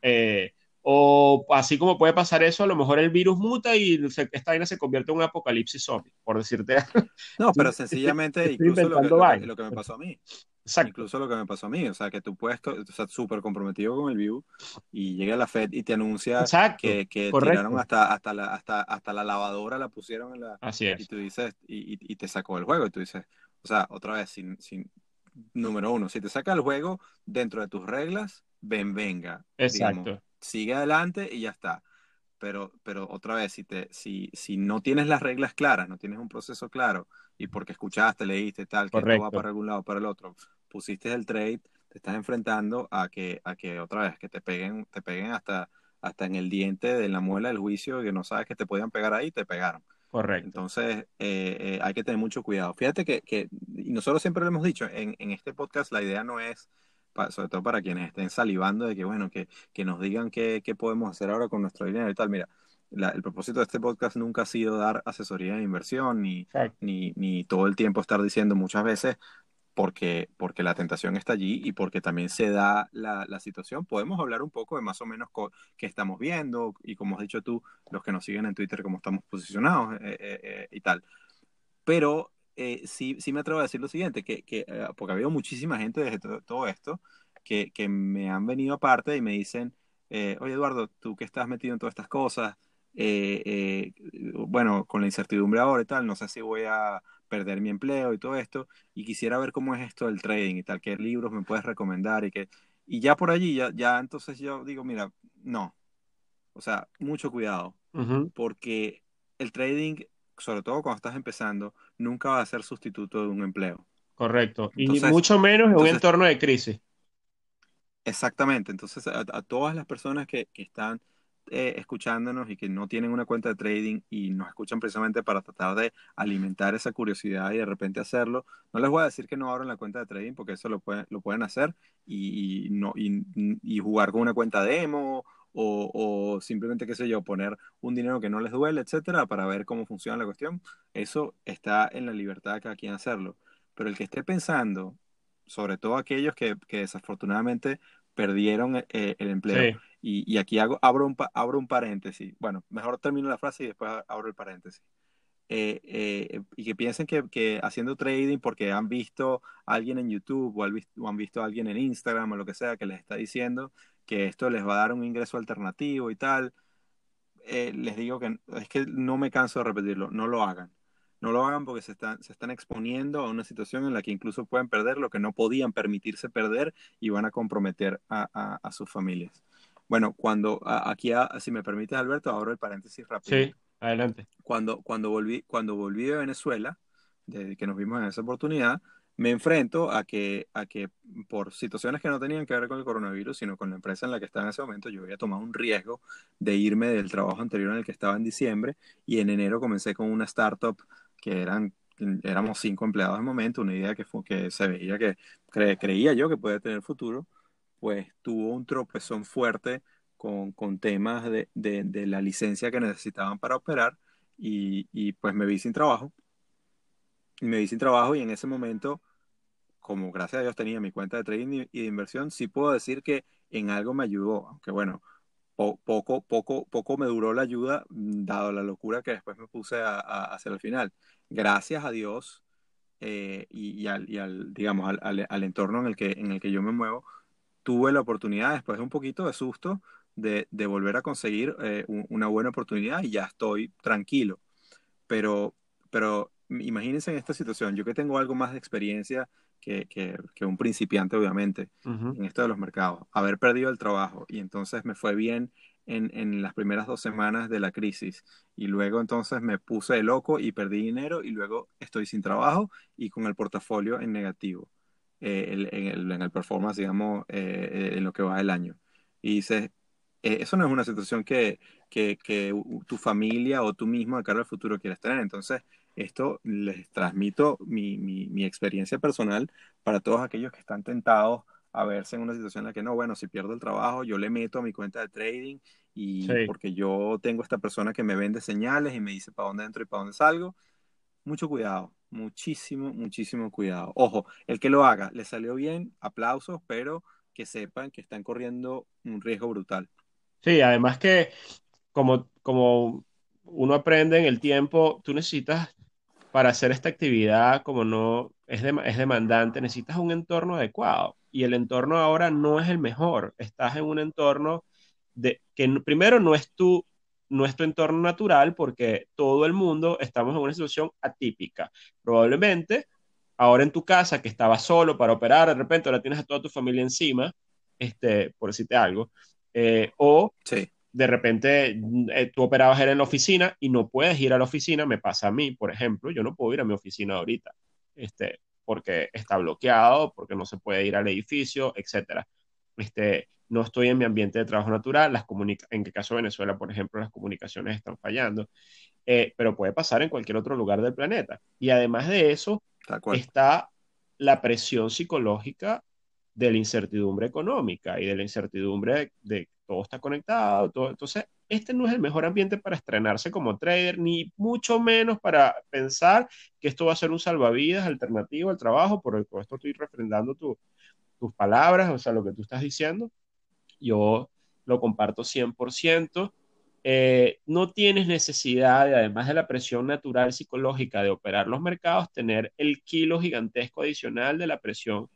Eh, o así como puede pasar eso, a lo mejor el virus muta y esta vaina se convierte en un apocalipsis zombie, por decirte. No, pero sencillamente, incluso lo que, lo que, me pasó a mí. Incluso lo que me pasó a mí, o sea, que tú puedes estar súper comprometido con el view y llega la Fed y te anuncia que, que tiraron hasta, hasta, la, hasta, hasta la lavadora, la pusieron en la... Así es. Y tú dices, y, y, te sacó el juego y tú dices, o sea, otra vez, sin, sin, número uno, si te saca el juego dentro de tus reglas, ven, venga. Exacto. sigue adelante y ya está. Pero, pero otra vez, si, te, si, si no tienes las reglas claras, no tienes un proceso claro, y porque escuchaste, leíste tal, que esto va para algún lado, para el otro, pusiste el trade, te estás enfrentando a que, a que otra vez, que te peguen, te peguen hasta, hasta en el diente de la muela del juicio, que no sabes que te podían pegar ahí, te pegaron. Correcto. Entonces, eh, eh, hay que tener mucho cuidado. Fíjate que, que, y nosotros siempre lo hemos didicho, en, en este podcast la idea no es, sobre todo para quienes estén salivando de que, bueno, que, que nos digan qué, qué, podemos hacer ahora con nuestro dinero y tal. Mira, el propósito de este podcast nunca ha sido dar asesoría de inversión, ni, ni, ni todo el tiempo estar diciendo muchas veces, porque, porque la tentación está allí y porque también se da la, la situación. Podemos hablar un poco de más o menos qué estamos viendo y como has dicho tú, los que nos siguen en Twitter, cómo estamos posicionados eh, eh, eh, y tal. Pero sí, sí me atrevo a decir lo siguiente, que, que porque ha habido muchísima gente desde todo, esto que, que, me han venido aparte y me dicen, oye Eduardo, tú que estás metido en todas estas cosas, bueno, con la incertidumbre ahora y tal, no sé si voy a perder mi empleo y todo esto, y quisiera ver cómo es esto del trading y tal, qué libros me puedes recomendar y que, y ya por allí, ya, ya entonces yo digo, mira, no, o sea, mucho cuidado, porque el trading, sobre todo cuando estás empezando, nunca va a ser sustituto de un empleo. Correcto, y mucho menos en un entorno de crisis. Exactamente, entonces a, todas las personas que, que están eh, escuchándonos y que no tienen una cuenta de trading y nos escuchan precisamente para tratar de alimentar esa curiosidad y de repente hacerlo, no les voy a decir que no abran la cuenta de trading porque eso lo pueden, lo pueden hacer y, no, y, jugar con una cuenta demo o, o, simplemente, qué sé yo, poner un dinero que no les duele, etcétera, para ver cómo funciona la cuestión. Eso está en la libertad de cada quien hacerlo. Pero el que esté pensando, sobre todo aquellos que, que desafortunadamente perdieron eh, el empleo. Y, y, aquí hago, abro, un, abro un paréntesis. Bueno, mejor termino la frase y después abro el paréntesis. Eh, eh, y que piensen que, que, haciendo trading porque han visto a alguien en YouTube o, o, han visto a alguien en Instagram o lo que sea que les está diciendo que esto les va a dar un ingreso alternativo y tal, les digo que es que no me canso de repetirlo, no lo hagan. No lo hagan porque se están, se están exponiendo a una situación en la que incluso pueden perder lo que no podían permitirse perder y van a comprometer a, a, sus familias. Bueno, cuando aquí, si me permites, Alberto, abro el paréntesis rápido. Sí, adelante. Cuando, cuando, volví, cuando volví de Venezuela, desde que nos vimos en esa oportunidad, me enfrento a que, a que por situaciones que no tenían que ver con el coronavirus, sino con la empresa en la que estaba en ese momento, yo había tomado un riesgo de irme del trabajo anterior en el que estaba en diciembre y en enero comencé con una startup que eran, éramos cinco empleados en momento, una idea que, fue, que se veía que creía yo que puede tener futuro, pues tuvo un tropezón fuerte con, con temas de, de, la licencia que necesitaban para operar y, y pues me vi sin trabajo. Y me vi sin trabajo y en ese momento, como gracias a Dios tenía mi cuenta de trading y de inversión, sí puedo decir que en algo me ayudó, aunque bueno, poco, poco, poco me duró la ayuda, mm, dado la locura que después me puse a, hacer al final. Gracias a Dios eh, y, al, digamos, al, entorno en el, que, en el que yo me muevo, tuve la oportunidad, después de un poquito de susto, de, volver a conseguir eh, una buena oportunidad y ya estoy tranquilo. Pero, pero imagínense en esta situación, yo que tengo algo más de experiencia que, que, un principiante, obviamente, en esto de los mercados. Haber perdido el trabajo y entonces me fue bien en, en, las primeras dos semanas de la crisis y luego entonces me puse de loco y perdí dinero y luego estoy sin trabajo y con el portafolio en negativo, eh, en, el, en, el, performance, digamos, eh, en lo que va del año. Y dices, eh, eso no es una situación que, que, tu familia o tú mismo de cara al futuro quieres tener. Entonces, esto les transmito mi, mi, experiencia personal para todos aquellos que están tentados a verse en una situación en la que no, bueno, si pierdo el trabajo, yo le meto a mi cuenta de trading y porque yo tengo esta persona que me vende señales y me dice para dónde entro y para dónde salgo. Mucho cuidado, muchísimo, muchísimo cuidado. Ojo, el que lo haga, le salió bien, aplausos, pero que sepan que están corriendo un riesgo brutal. Sí, además que como, como uno aprende en el tiempo, tú necesitas para hacer esta actividad, como no es, es demandante, necesitas un entorno adecuado. Y el entorno ahora no es el mejor. Estás en un entorno de, que primero no es tu no es tu entorno natural porque todo el mundo estamos en una situación atípica. Probablemente ahora en tu casa que estabas solo para operar, de repente ahora tienes a toda tu familia encima, este, por decirte algo, eh, o de repente eh, tú operabas en la oficina y no puedes ir a la oficina, me pasa a mí, por ejemplo, yo no puedo ir a mi oficina ahorita, este, porque está bloqueado, porque no se puede ir al edificio, etcétera. Este, no estoy en mi ambiente de trabajo natural, las en el caso de Venezuela, por ejemplo, las comunicaciones están fallando, eh, pero puede pasar en cualquier otro lugar del planeta. Y además de eso, está la presión psicológica de la incertidumbre económica y de la incertidumbre de, que todo está conectado. Todo. Entonces, este no es el mejor ambiente para estrenarse como trader, ni mucho menos para pensar que esto va a ser un salvavidas alternativo al trabajo, por esto estoy refrendando tus palabras, o sea, lo que tú estás diciendo. Yo lo comparto 100%. Eh, no tienes necesidad, de, además de la presión natural psicológica de operar los mercados, tener el kilo gigantesco adicional de la presión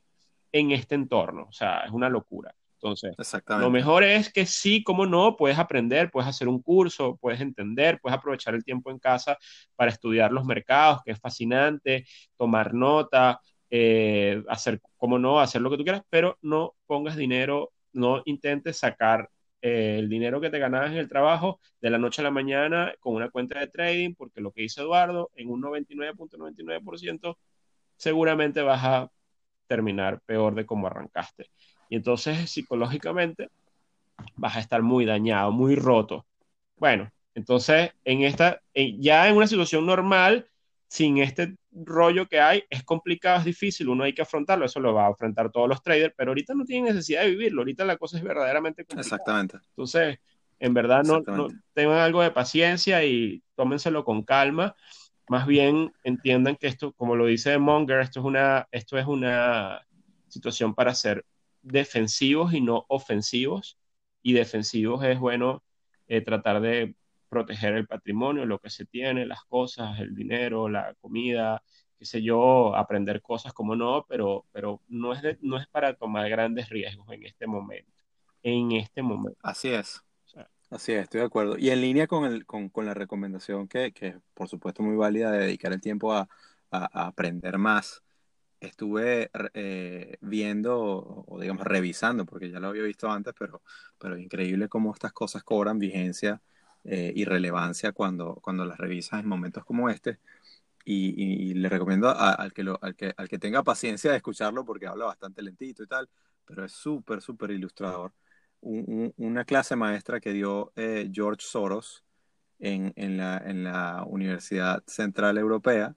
en este entorno. O sea, es una locura. Entonces, lo mejor es que sí, como no, puedes aprender, puedes hacer un curso, puedes entender, puedes aprovechar el tiempo en casa para estudiar los mercados, que es fascinante, tomar nota, eh, hacer, como no, hacer lo que tú quieras, pero no pongas dinero, no intentes sacar eh, el dinero que te ganabas en el trabajo de la noche a la mañana con una cuenta de trading, porque lo que dice Eduardo, en un 99.99%, seguramente vas a terminar peor de como arrancaste. Y entonces psicológicamente vas a estar muy dañado, muy roto. Bueno, entonces en esta, ya en una situación normal, sin este rollo que hay, es complicado, es difícil, uno hay que afrontarlo, eso lo va a enfrentar todos los traders, pero ahorita no tienen necesidad de vivirlo, ahorita la cosa es verdaderamente complicada. Exactamente. Entonces, en verdad, no, no tengan algo de paciencia y tómenselo con calma más bien entiendan que esto, como lo dice Monger, esto es una, esto es una situación para ser defensivos y no ofensivos. Y defensivos es bueno eh, tratar de proteger el patrimonio, lo que se tiene, las cosas, el dinero, la comida, qué sé yo, aprender cosas como no, pero, pero no, es no es para tomar grandes riesgos en este momento. En este momento. Así es. Así es, estoy de acuerdo. Y en línea con, el, con, con la recomendación que, que, por supuesto, muy válida de dedicar el tiempo a, a, aprender más, estuve eh, viendo o, digamos, revisando, porque ya lo había visto antes, pero, pero increíble cómo estas cosas cobran vigencia eh, y relevancia cuando, cuando las revisas en momentos como este. Y, y le recomiendo al, que lo, al, que, al que tenga paciencia de escucharlo, porque habla bastante lentito y tal, pero es súper, súper ilustrador una clase maestra que dio eh, George Soros en, en, la, en, la, Universidad Central Europea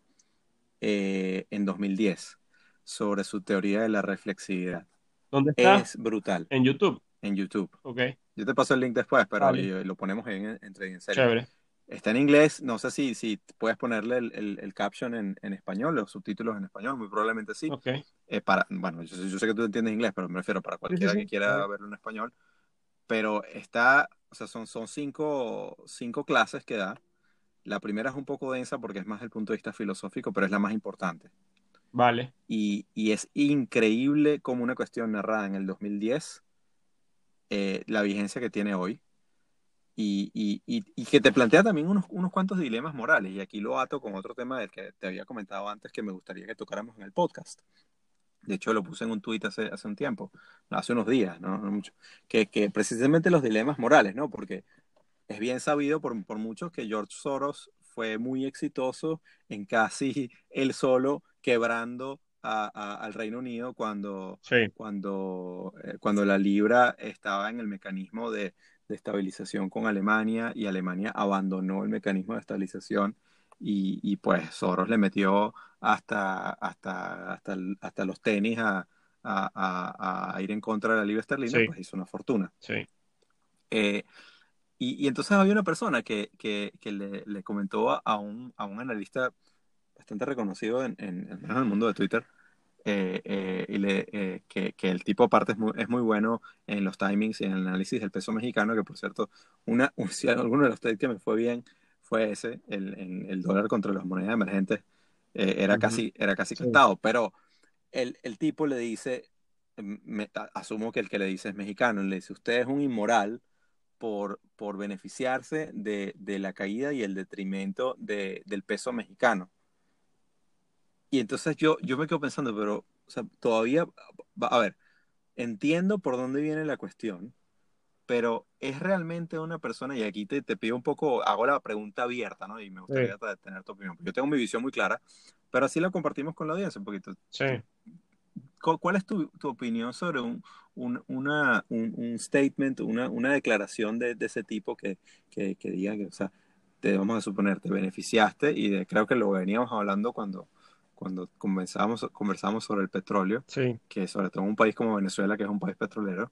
eh, en 2010 sobre su teoría de la reflexividad. ¿Dónde está? Es brutal. En YouTube. En YouTube. Ok. Yo te paso el link después, pero lo ponemos en, en serio. Está en inglés, no sé si, si puedes ponerle el, el, caption en, en, español, los subtítulos en español, muy probablemente sí. Okay. Eh, para, bueno, yo, sé que tú entiendes inglés, pero me refiero para cualquiera que quiera verlo en español pero está, o sea, son, son cinco, cinco clases que da. La primera es un poco densa porque es más del punto de vista filosófico, pero es la más importante. Vale. Y, y es increíble como una cuestión narrada en el 2010, eh, la vigencia que tiene hoy. Y, y, que te plantea también unos, unos cuantos dilemas morales. Y aquí lo ato con otro tema del que te había comentado antes que me gustaría que tocáramos en el podcast. De hecho, lo puse en un tuit hace, hace un tiempo, hace unos días, ¿no? mucho, que, que, precisamente los dilemas morales, ¿no? Porque es bien sabido por, por muchos que George Soros fue muy exitoso en casi él solo quebrando a, al Reino Unido cuando, cuando, eh, cuando la libra estaba en el mecanismo de, de estabilización con Alemania y Alemania abandonó el mecanismo de estabilización y, y pues Soros le metió hasta, hasta, hasta, hasta los tenis a, a, a, ir en contra de la libra esterlina, pues hizo una fortuna. Sí. Eh, y, y, entonces había una persona que, que, que le, le, comentó a un, a un analista bastante reconocido en, en, en el mundo de Twitter, eh, eh, y le, eh, que, que, el tipo aparte es muy, es muy, bueno en los timings y en el análisis del peso mexicano, que por cierto, una, un, si alguno de los trades que me fue bien fue ese, el, el, el dólar contra las monedas emergentes, era, uh -huh. casi, era casi sí. cantado, pero el, el, tipo le dice, me, asumo que el que le dice es mexicano, le dice, usted es un inmoral por, por beneficiarse de, de la caída y el detrimento de, del peso mexicano. Y entonces yo, yo me quedo pensando, pero o sea, todavía, a ver, entiendo por dónde viene la cuestión, pero es realmente una persona, y aquí te, te pido un poco, hago la pregunta abierta, ¿no? Y me gustaría sí. tener tu opinión. Yo tengo mi visión muy clara, pero así la compartimos con la audiencia un poquito. Sí. ¿Cuál es tu, tu opinión sobre un, un, una, un, un statement, una, una declaración de, de, ese tipo que, que, que diga que, o sea, te vamos a suponer, te beneficiaste y de, creo que lo veníamos hablando cuando, cuando conversábamos, conversamos sobre el petróleo, sí. que sobre todo en un país como Venezuela, que es un país petrolero,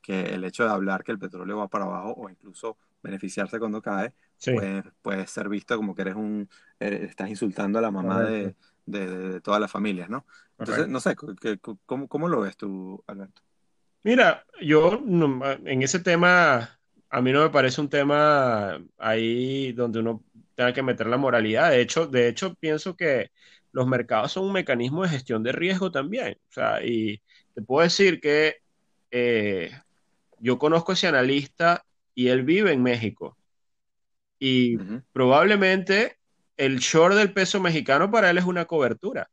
que el hecho de hablar que el petróleo va para abajo o incluso beneficiarse cuando cae, sí. puede, puede, ser visto como que eres un, eres, estás insultando a la mamá de, de, de, todas las familias, ¿no? Entonces, no sé, ¿cómo, ¿cómo, lo ves tú, Alberto? Mira, yo en ese tema, a mí no me parece un tema ahí donde uno tenga que meter la moralidad. De hecho, de hecho pienso que los mercados son un mecanismo de gestión de riesgo también. O sea, y te puedo decir que eh, yo conozco a ese analista y él vive en México. Y uh -huh. probablemente el short del peso mexicano para él es una cobertura.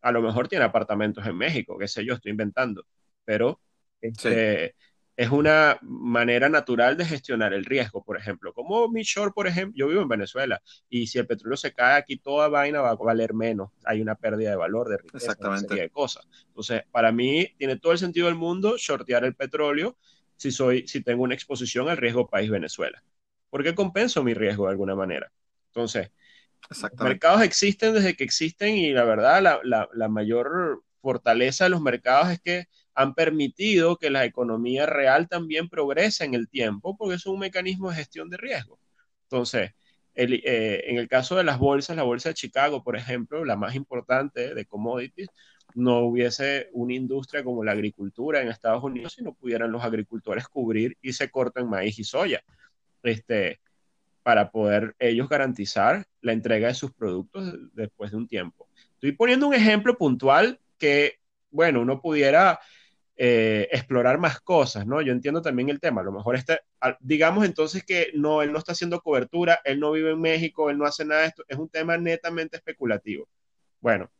A lo mejor tiene apartamentos en México, qué sé yo, estoy inventando. Pero este, sí. Es una manera natural de gestionar el riesgo, por ejemplo. Como mi short, por ejemplo, yo vivo en Venezuela y si el petróleo se cae aquí, toda vaina va a valer menos. Hay una pérdida de valor, de riqueza, Exactamente. de cosas. Entonces, para mí, tiene todo el sentido del mundo shortear el petróleo si, soy, si tengo una exposición al riesgo país Venezuela. Porque compenso mi riesgo de alguna manera. Entonces, mercados existen desde que existen y la verdad, la, la, la mayor fortaleza de los mercados es que han permitido que la economía real también progrese en el tiempo, porque es un mecanismo de gestión de riesgo. Entonces, el, eh, en el caso de las bolsas, la bolsa de Chicago, por ejemplo, la más importante de commodities, no hubiese una industria como la agricultura en Estados Unidos si no pudieran los agricultores cubrir y se cortan maíz y soya, este, para poder ellos garantizar la entrega de sus productos después de un tiempo. Estoy poniendo un ejemplo puntual que, bueno, uno pudiera eh, explorar más cosas, ¿no? Yo entiendo también el tema, a lo mejor este, digamos entonces que no, él no está haciendo cobertura, él no vive en México, él no hace nada de esto, es un tema netamente especulativo. Bueno,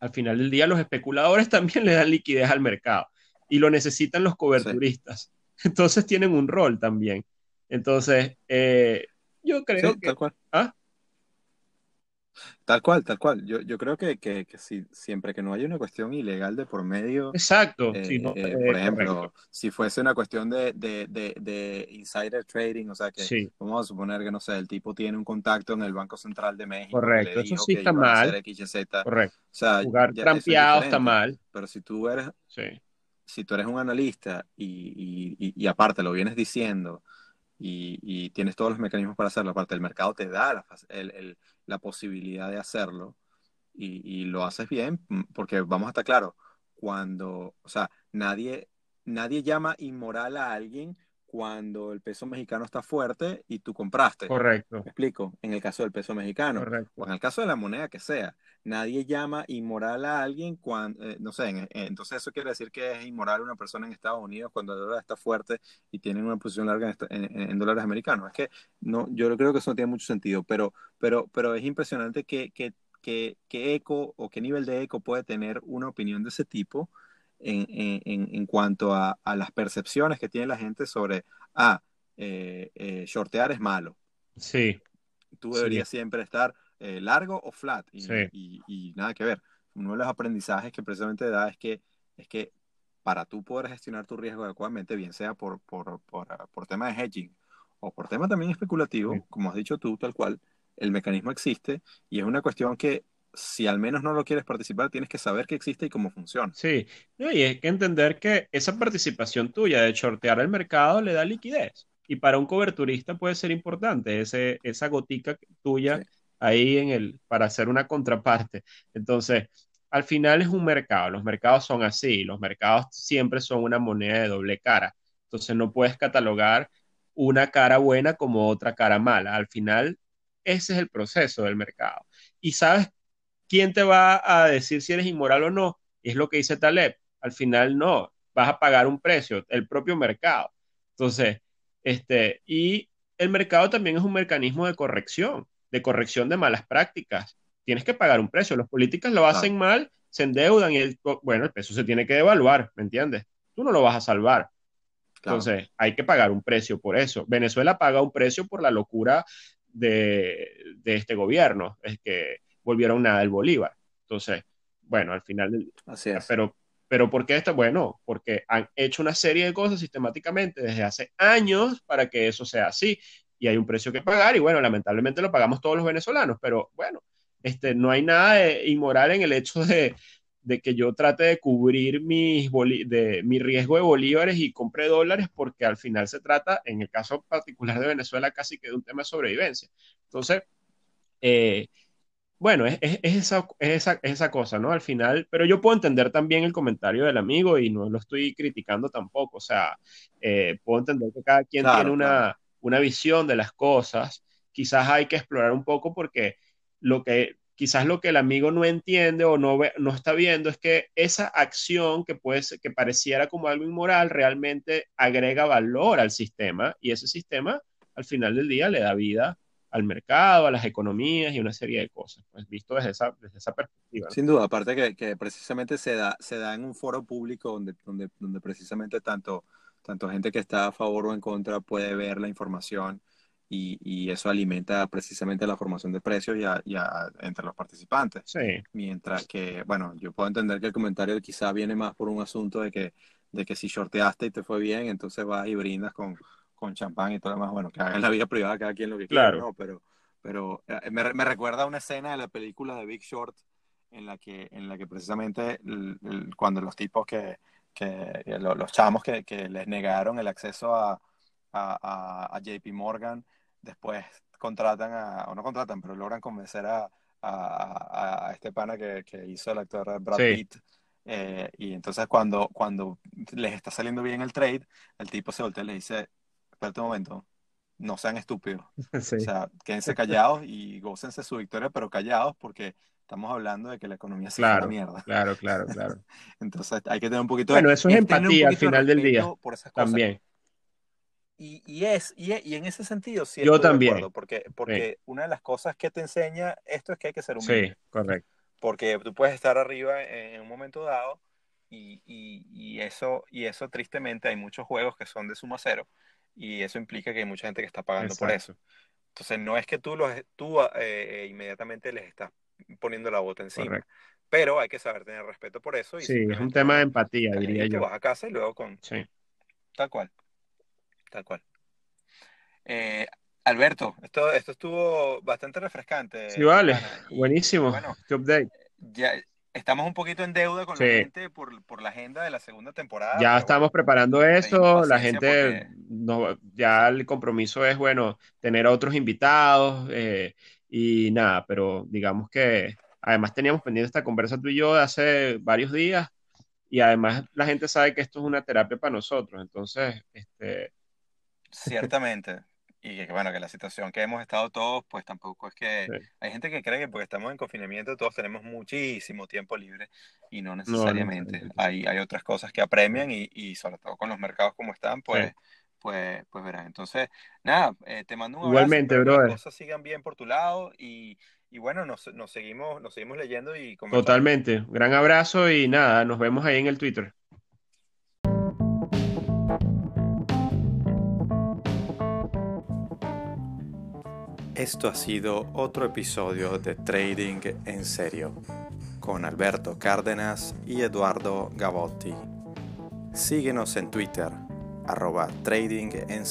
al final del día los especuladores también le dan liquidez al mercado y lo necesitan los coberturistas. Sí. Entonces tienen un rol también. Entonces, eh, yo creo sí, que... ¿Ah? Tal cual, tal cual. Yo, yo creo que, que, que si, siempre que no haya una cuestión ilegal de por medio. Exacto. Eh, sí, no, eh, por ejemplo, correcto. si fuese una cuestión de, de, de, de, insider trading, o sea que sí. vamos a suponer que no sé, el tipo tiene un contacto en el Banco Central de México. Correcto, eso sí está mal. Correcto. O sea, Jugar trampeado está mal. Pero si tú eres. Sí. Si tú eres un analista y, y, y, y aparte lo vienes diciendo. Y, y, tienes todos los mecanismos para hacerlo. Aparte, el mercado te da la, el, el, la posibilidad de hacerlo y, y, lo haces bien, mm, porque vamos a estar claros, cuando, o sea, nadie, nadie llama inmoral a alguien cuando el peso mexicano está fuerte y tú compraste. Correcto. ¿Me explico? En el caso del peso mexicano. Correcto. O en el caso de la moneda que sea. Nadie llama inmoral a alguien cuando, eh, no sé, en, eh, entonces eso quiere decir que es inmoral una persona en Estados Unidos cuando el dólar está fuerte y tienen una posición larga en, en, en, dólares americanos. Es que no, yo creo que eso no tiene mucho sentido, pero, pero, pero es impresionante que, que, que, que eco o qué nivel de eco puede tener una opinión de ese tipo en, en, en cuanto a, a, las percepciones que tiene la gente sobre, ah, eh, eh, shortear es malo. Sí. Tú deberías sí. siempre estar eh, largo o flat y, sí. y, y, nada que ver. Uno de los aprendizajes que precisamente da es que, es que para tú poder gestionar tu riesgo adecuadamente, bien sea por, por, por, tema de hedging o por tema también especulativo, como has dicho tú, tal cual, el mecanismo existe y es una cuestión que si al menos no lo quieres participar, tienes que saber que existe y cómo funciona. Sí, y hay que entender que esa participación tuya de shortear el mercado le da liquidez. Y para un coberturista puede ser importante ese, esa gotica tuya ahí en el, para hacer una contraparte. Entonces, al final es un mercado, los mercados son así, los mercados siempre son una moneda de doble cara. Entonces no puedes catalogar una cara buena como otra cara mala. Al final, ese es el proceso del mercado. Y sabes quién te va a decir si eres inmoral o no. Es lo que dice Taleb. Al final no, vas a pagar un precio, el propio mercado. Entonces, este, y el mercado también es un mecanismo de corrección, de corrección de malas prácticas. Tienes que pagar un precio. Los políticos lo hacen mal, se endeudan y el, bueno, el peso se tiene que devaluar, ¿me entiendes? Tú no lo vas a salvar. Entonces, hay que pagar un precio por eso. Venezuela paga un precio por la locura de, de este gobierno. Es que volvieron nada el Bolívar. Entonces, bueno, al final, Así es. pero, pero ¿por qué esto? Bueno, porque han hecho una serie de cosas sistemáticamente desde hace años para que eso sea así y hay un precio que pagar y bueno, lamentablemente lo pagamos todos los venezolanos, pero bueno, este, no hay nada inmoral en el hecho de, de que yo trate de cubrir mis de, mi riesgo de bolívares y compre dólares porque al final se trata, en el caso particular de Venezuela, casi que de un tema de sobrevivencia. Entonces, eh, bueno, es, esa, esa, cosa, ¿no? Al final, pero yo puedo entender también el comentario del amigo y no lo estoy criticando tampoco, o sea, eh, puedo entender que cada quien tiene una, una visión de las cosas, quizás hay que explorar un poco porque lo que quizás lo que el amigo no entiende o no, no está viendo es que esa acción que, puede que pareciera como algo inmoral realmente agrega valor al sistema y ese sistema al final del día le da vida al mercado, a las economías y una serie de cosas, pues visto desde esa, desde esa perspectiva. Sin duda, aparte que, que, precisamente se da, se da en un foro público donde, donde, donde precisamente tanto, tanto gente que está a favor o en contra puede ver la información y, y eso alimenta precisamente la formación de precios ya, ya entre los participantes. Sí. Mientras que, bueno, yo puedo entender que el comentario quizá viene más por un asunto de que, de que si shorteaste y te fue bien, entonces vas y brindas con con champán y todo lo demás, bueno, que haga la vida privada cada quien lo que quiera, ¿no? Pero, pero eh, me, me, recuerda una escena de la película de Big Short en la que, en la que precisamente cuando los tipos que, que los, chamos que, que, les negaron el acceso a, a, a, JP Morgan, después contratan a, o no contratan, pero logran convencer a, a, este pana que, que, hizo el actor Brad Pitt. Eh, y entonces cuando, cuando les está saliendo bien el trade, el tipo se voltea y le dice, espérate un momento, no sean estúpidos. O sea, quédense callados y gócense su victoria, pero callados porque estamos hablando de que la economía se claro, la mierda. Claro, claro, claro. Entonces hay que tener un poquito bueno, de... Bueno, eso es empatía al final del día. Por esas cosas. También. Y, y, es, y, y, en ese sentido sí Yo también. porque, porque una de las cosas que te enseña esto es que hay que ser humilde. Sí, correcto. Porque tú puedes estar arriba en un momento dado y, y, eso, y eso tristemente hay muchos juegos que son de suma cero y eso implica que hay mucha gente que está pagando por eso. Entonces, no es que tú, los, tú ah, eh, inmediatamente les estás poniendo la bota encima, pero hay que saber tener respeto por eso. Y sí, es un tema de empatía, diría yo. vas a casa y luego con... Sí. Tal cual, tal cual. Eh, Alberto, esto, esto estuvo bastante refrescante. Sí, vale, buenísimo. Bueno, update. Ya, estamos un poquito en deuda con la gente por, por, la agenda de la segunda temporada. Ya estamos preparando eso, la gente, no, ya el compromiso es, bueno, tener a otros invitados eh, y nada, pero digamos que además teníamos pendiente esta conversa tú y yo de hace varios días y además la gente sabe que esto es una terapia para nosotros, entonces, este... Ciertamente y que bueno, que la situación que hemos estado todos, pues tampoco es que hay gente que cree que porque estamos en confinamiento todos tenemos muchísimo tiempo libre y no necesariamente. hay, hay otras cosas que apremian y, y, sobre todo con los mercados como están, pues, pues, pues verás. Entonces, nada, eh, te mando un abrazo. Igualmente, Que las cosas sigan bien por tu lado y, y bueno, nos, nos, seguimos, nos seguimos leyendo y Totalmente. Gran abrazo y nada, nos vemos ahí en el Twitter. Esto ha sido otro episodio de Trading en Serio con Alberto Cárdenas y Eduardo Gavotti. Síguenos en Twitter, arroba Trading en